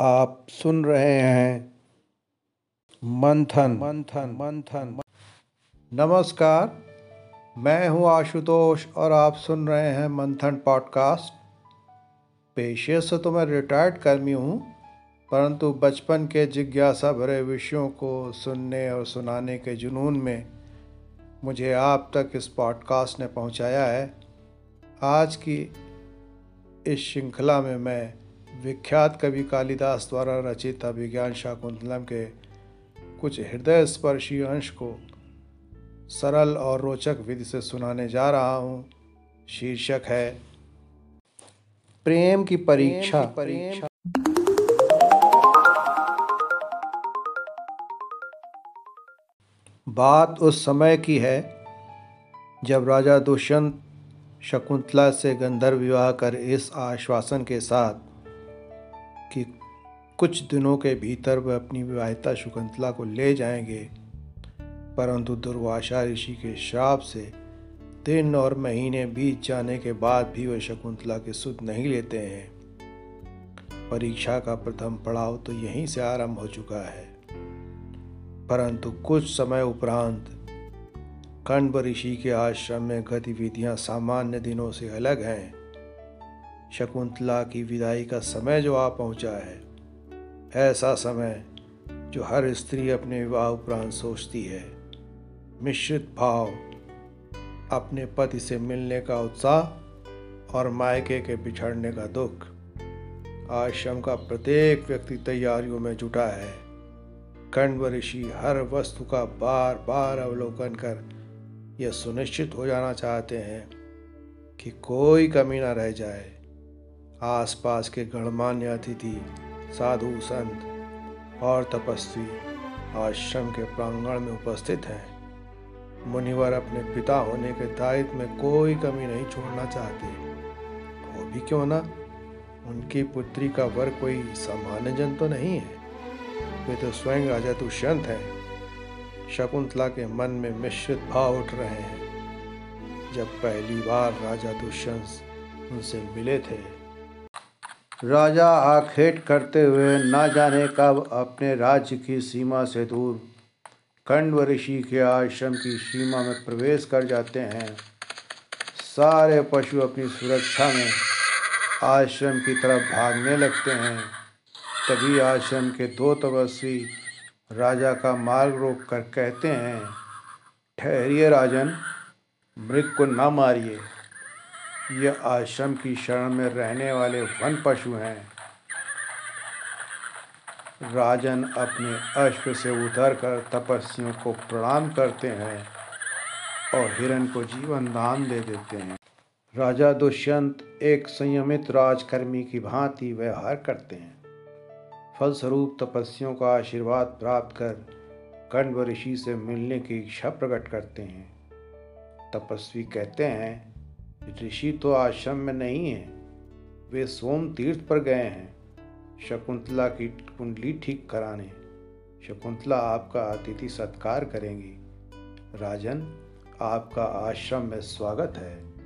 आप सुन रहे हैं मंथन। मंथन मंथन। नमस्कार, मैं हूँ आशुतोष और आप सुन रहे हैं मंथन पॉडकास्ट। पेशे से तो मैं रिटायर्ड कर्मी हूँ, परंतु बचपन के जिज्ञासा भरे विषयों को सुनने और सुनाने के जुनून में मुझे आप तक इस पॉडकास्ट ने पहुँचाया है। आज की इस श्रृंखला में मैं विख्यात कवि कालिदास द्वारा रचित अभिज्ञान शाकुंतलम के कुछ हृदय स्पर्शी अंश को सरल और रोचक विधि से सुनाने जा रहा हूँ। शीर्षक है प्रेम की परीक्षा। परीक्षा। बात उस समय की है जब राजा दुष्यंत शकुंतला से गंधर्व विवाह कर इस आश्वासन के साथ कि कुछ दिनों के भीतर वह अपनी विवाहिता शकुंतला को ले जाएँगे। परंतु दुर्वासा ऋषि के श्राप से दिन और महीने बीत जाने के बाद भी वे शकुंतला के सुध नहीं लेते हैं। परीक्षा का प्रथम पड़ाव तो यहीं से आरंभ हो चुका है। परंतु कुछ समय उपरांत कण्व ऋषि के आश्रम में गतिविधियाँ सामान्य दिनों से अलग हैं। शकुंतला की विदाई का समय जो आ पहुँचा है, ऐसा समय जो हर स्त्री अपने विवाह उपरांत सोचती है। मिश्रित भाव, अपने पति से मिलने का उत्साह और मायके के बिछड़ने का दुख आश्रम का प्रत्येक व्यक्ति तैयारियों में जुटा है। कण्व ऋषि हर वस्तु का बार बार अवलोकन कर यह सुनिश्चित हो जाना चाहते हैं कि कोई कमी ना रह जाए। आसपास के गणमान्य अतिथि, साधु, संत और तपस्वी आश्रम के प्रांगण में उपस्थित हैं। मुनिवर अपने पिता होने के दायित्व में कोई कमी नहीं छोड़ना चाहते। वो भी क्यों ना? उनकी पुत्री का वर कोई सामान्य जन तो नहीं है। वे तो स्वयं राजा दुष्यंत हैं। शकुंतला के मन में मिश्रित भाव उठ रहे हैं। जब पहली बार राजा दुष्यंत उनसे मिले थे राजा आखेट करते हुए ना जाने कब अपने राज्य की सीमा से दूर कंडव ऋषि के आश्रम की सीमा में प्रवेश कर जाते हैं। सारे पशु अपनी सुरक्षा में आश्रम की तरफ़ भागने लगते हैं। तभी आश्रम के दो तपस्वी राजा का मार्ग रोक कर कहते हैं, ठहरिए राजन, मृग को न मारिए। यह आश्रम की शरण में रहने वाले वन पशु हैं। राजन अपने अश्व से उतर कर तपस्वियों को प्रणाम करते हैं और हिरण को जीवन दान दे देते हैं। राजा दुष्यंत एक संयमित राजकर्मी की भांति व्यवहार करते हैं। फलस्वरूप तपस्वियों का आशीर्वाद प्राप्त कर कण्व ऋषि से मिलने की इच्छा प्रकट करते हैं। तपस्वी कहते हैं ऋषि तो आश्रम में नहीं है। वे सोम तीर्थ पर गए हैं। शकुंतला की कुंडली ठीक कराने। शकुंतला आपका अतिथि सत्कार करेंगी। राजन, आपका आश्रम में स्वागत है।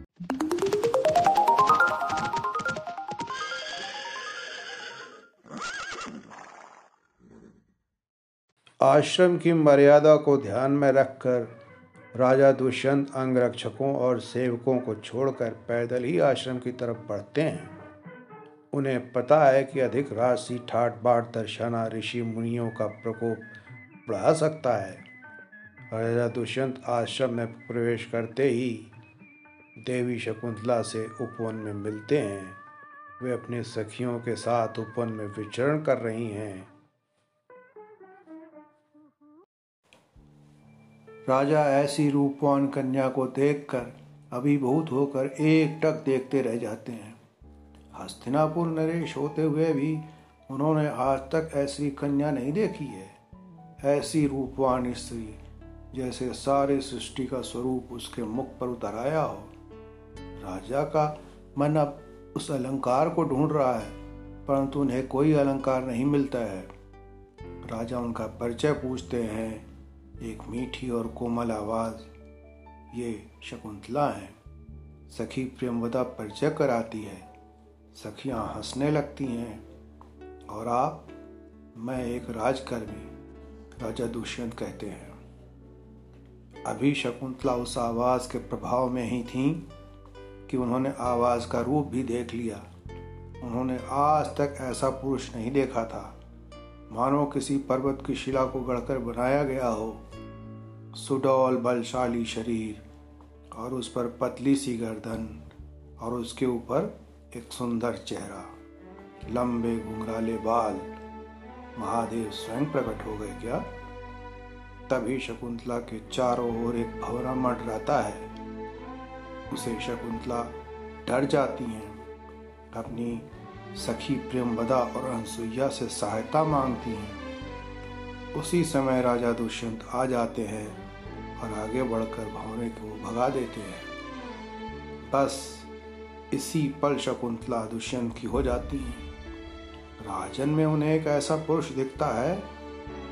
आश्रम की मर्यादा को ध्यान में रखकर राजा दुष्यंत अंगरक्षकों और सेवकों को छोड़कर पैदल ही आश्रम की तरफ़ बढ़ते हैं। उन्हें पता है कि अधिक राशि ठाट बाट दर्शाना ऋषि मुनियों का प्रकोप बढ़ा सकता है। राजा दुष्यंत आश्रम में प्रवेश करते ही देवी शकुंतला से उपवन में मिलते हैं। वे अपने सखियों के साथ उपवन में विचरण कर रही हैं। राजा ऐसी रूपवान कन्या को देखकर अभिभूत होकर एक टक देखते रह जाते हैं। हस्तिनापुर नरेश होते हुए भी उन्होंने आज तक ऐसी कन्या नहीं देखी है। ऐसी रूपवान स्त्री, जैसे सारे सृष्टि का स्वरूप उसके मुख पर उतर आया हो। राजा का मन अब उस अलंकार को ढूंढ रहा है, परंतु उन्हें कोई अलंकार नहीं मिलता है। राजा उनका परिचय पूछते हैं एक मीठी और कोमल आवाज़। ये शकुंतला है। सखी प्रेमवदा परिचय कराती है। सखियाँ हंसने लगती हैं। और आप, मैं एक राजकर्मी, राजा दुष्यंत कहते हैं। अभी शकुंतला उस आवाज़ के प्रभाव में ही थी कि उन्होंने आवाज़ का रूप भी देख लिया। उन्होंने आज तक ऐसा पुरुष नहीं देखा था। मानो किसी पर्वत की शिला को गढ़कर बनाया गया हो, सुडौल बलशाली शरीर, और उस पर पतली सी गर्दन, और उसके ऊपर एक सुंदर चेहरा, लंबे घुंघराले बाल। महादेव स्वयं प्रकट हो गए क्या? तभी शकुंतला के चारों ओर एक भवरा रहता है। उसे शकुंतला डर जाती हैं। अपनी सखी प्रेमवदा और अनसुईया से सहायता मांगती हैं। उसी समय राजा दुष्यंत आ जाते हैं और आगे बढ़कर भवरे को भगा देते हैं। बस इसी पल शकुंतला दुष्यंत की हो जाती हैं। राजन में उन्हें एक ऐसा पुरुष दिखता है,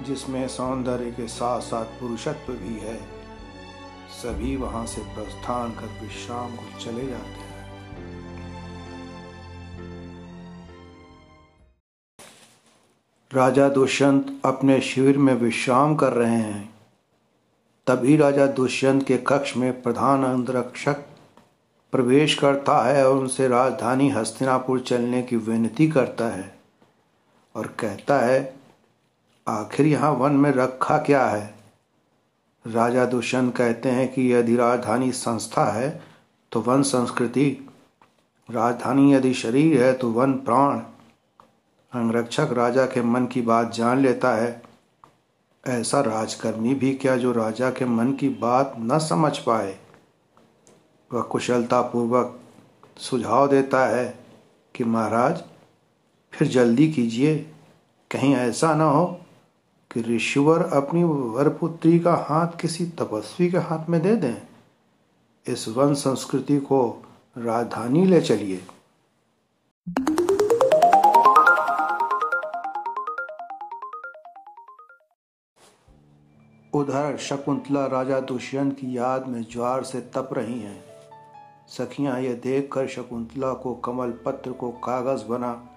जिसमें सौंदर्य के साथ साथ पुरुषत्व भी है। सभी वहाँ से प्रस्थान कर विश्राम को चले जाते हैं। राजा दुष्यंत अपने शिविर में विश्राम कर रहे हैं। तभी राजा दुष्यंत के कक्ष में प्रधान अंतरक्षक प्रवेश करता है और उनसे राजधानी हस्तिनापुर चलने की विनती करता है और कहता है, आखिर यहाँ वन में रखा क्या है? राजा दुष्यंत कहते हैं कि यदि राजधानी संस्था है तो वन संस्कृति। राजधानी यदि शरीर है तो वन प्राण। अंगरक्षक राजा के मन की बात जान लेता है। ऐसा राजकर्मी भी क्या जो राजा के मन की बात न समझ पाए? वह कुशलतापूर्वक सुझाव देता है कि महाराज, फिर जल्दी कीजिए। कहीं ऐसा न हो कि ऋषिवर अपनी वरपुत्री का हाथ किसी तपस्वी के हाथ में दे दें। इस वन संस्कृति को राजधानी ले चलिए। उधर शकुंतला राजा दुष्यंत की याद में ज्वार से तप रही हैं। सखियाँ यह देखकर शकुंतला को कमल पत्र को कागज़ बना,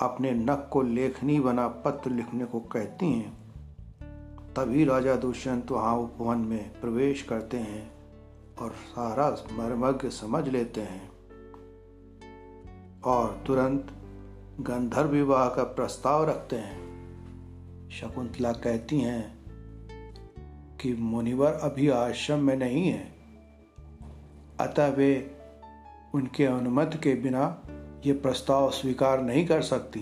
अपने नख को लेखनी बना पत्र लिखने को कहती हैं। तभी राजा दुष्यंत वहाँ उपवन में प्रवेश करते हैं और सारा मर्मज्ञ समझ लेते हैं। और तुरंत गंधर्व विवाह का प्रस्ताव रखते हैं। शकुंतला कहती हैं कि मुनिवर अभी आश्रम में नहीं है। अतः वे उनके अनुमति के बिना ये प्रस्ताव स्वीकार नहीं कर सकती।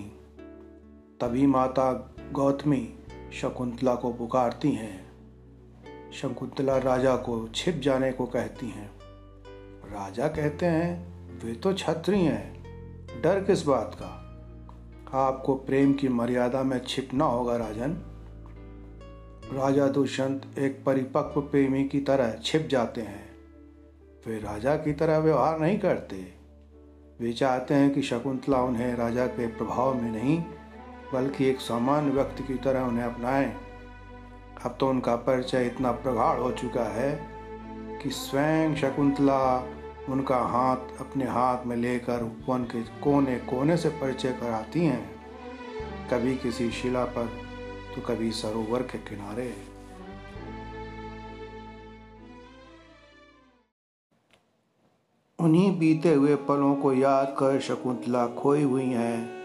तभी माता गौतमी शकुंतला को पुकारती हैं। शकुंतला राजा को छिप जाने को कहती हैं। राजा कहते हैं, वे तो छत्री हैं। डर किस बात का? आपको प्रेम की मर्यादा में छिपना होगा, राजन। राजा दुष्यंत एक परिपक्व प्रेमी की तरह छिप जाते हैं। वे राजा की तरह व्यवहार नहीं करते। वे चाहते हैं कि शकुंतला उन्हें राजा के प्रभाव में नहीं, बल्कि एक सामान्य व्यक्ति की तरह उन्हें अपनाएँ। अब तो उनका परिचय इतना प्रगाढ़ हो चुका है कि स्वयं शकुंतला उनका हाथ अपने हाथ में लेकर उपवन के कोने कोने से परिचय कराती हैं। कभी किसी शिला पर तो कभी सरोवर के किनारे उन्हीं बीते हुए पलों को याद कर शकुंतला खोई हुई हैं।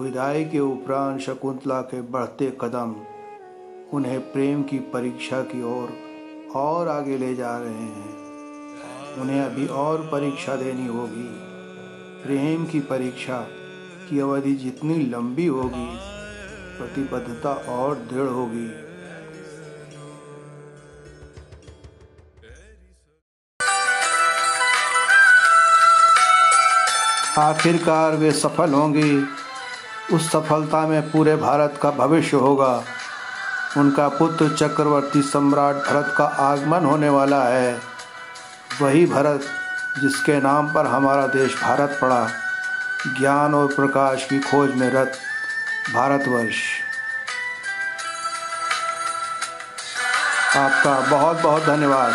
विदाई के उपरांत शकुंतला के बढ़ते कदम उन्हें प्रेम की परीक्षा की ओर और, आगे ले जा रहे हैं। उन्हें अभी और परीक्षा देनी होगी। प्रेम की परीक्षा की अवधि जितनी लंबी होगी प्रतिबद्धता और दृढ़ होगी। आखिरकार वे सफल होंगी। उस सफलता में पूरे भारत का भविष्य होगा। उनका पुत्र चक्रवर्ती सम्राट भरत का आगमन होने वाला है। वही भरत जिसके नाम पर हमारा देश भारत पड़ा। ज्ञान और प्रकाश की खोज में रत भारतवर्ष। आपका बहुत बहुत धन्यवाद।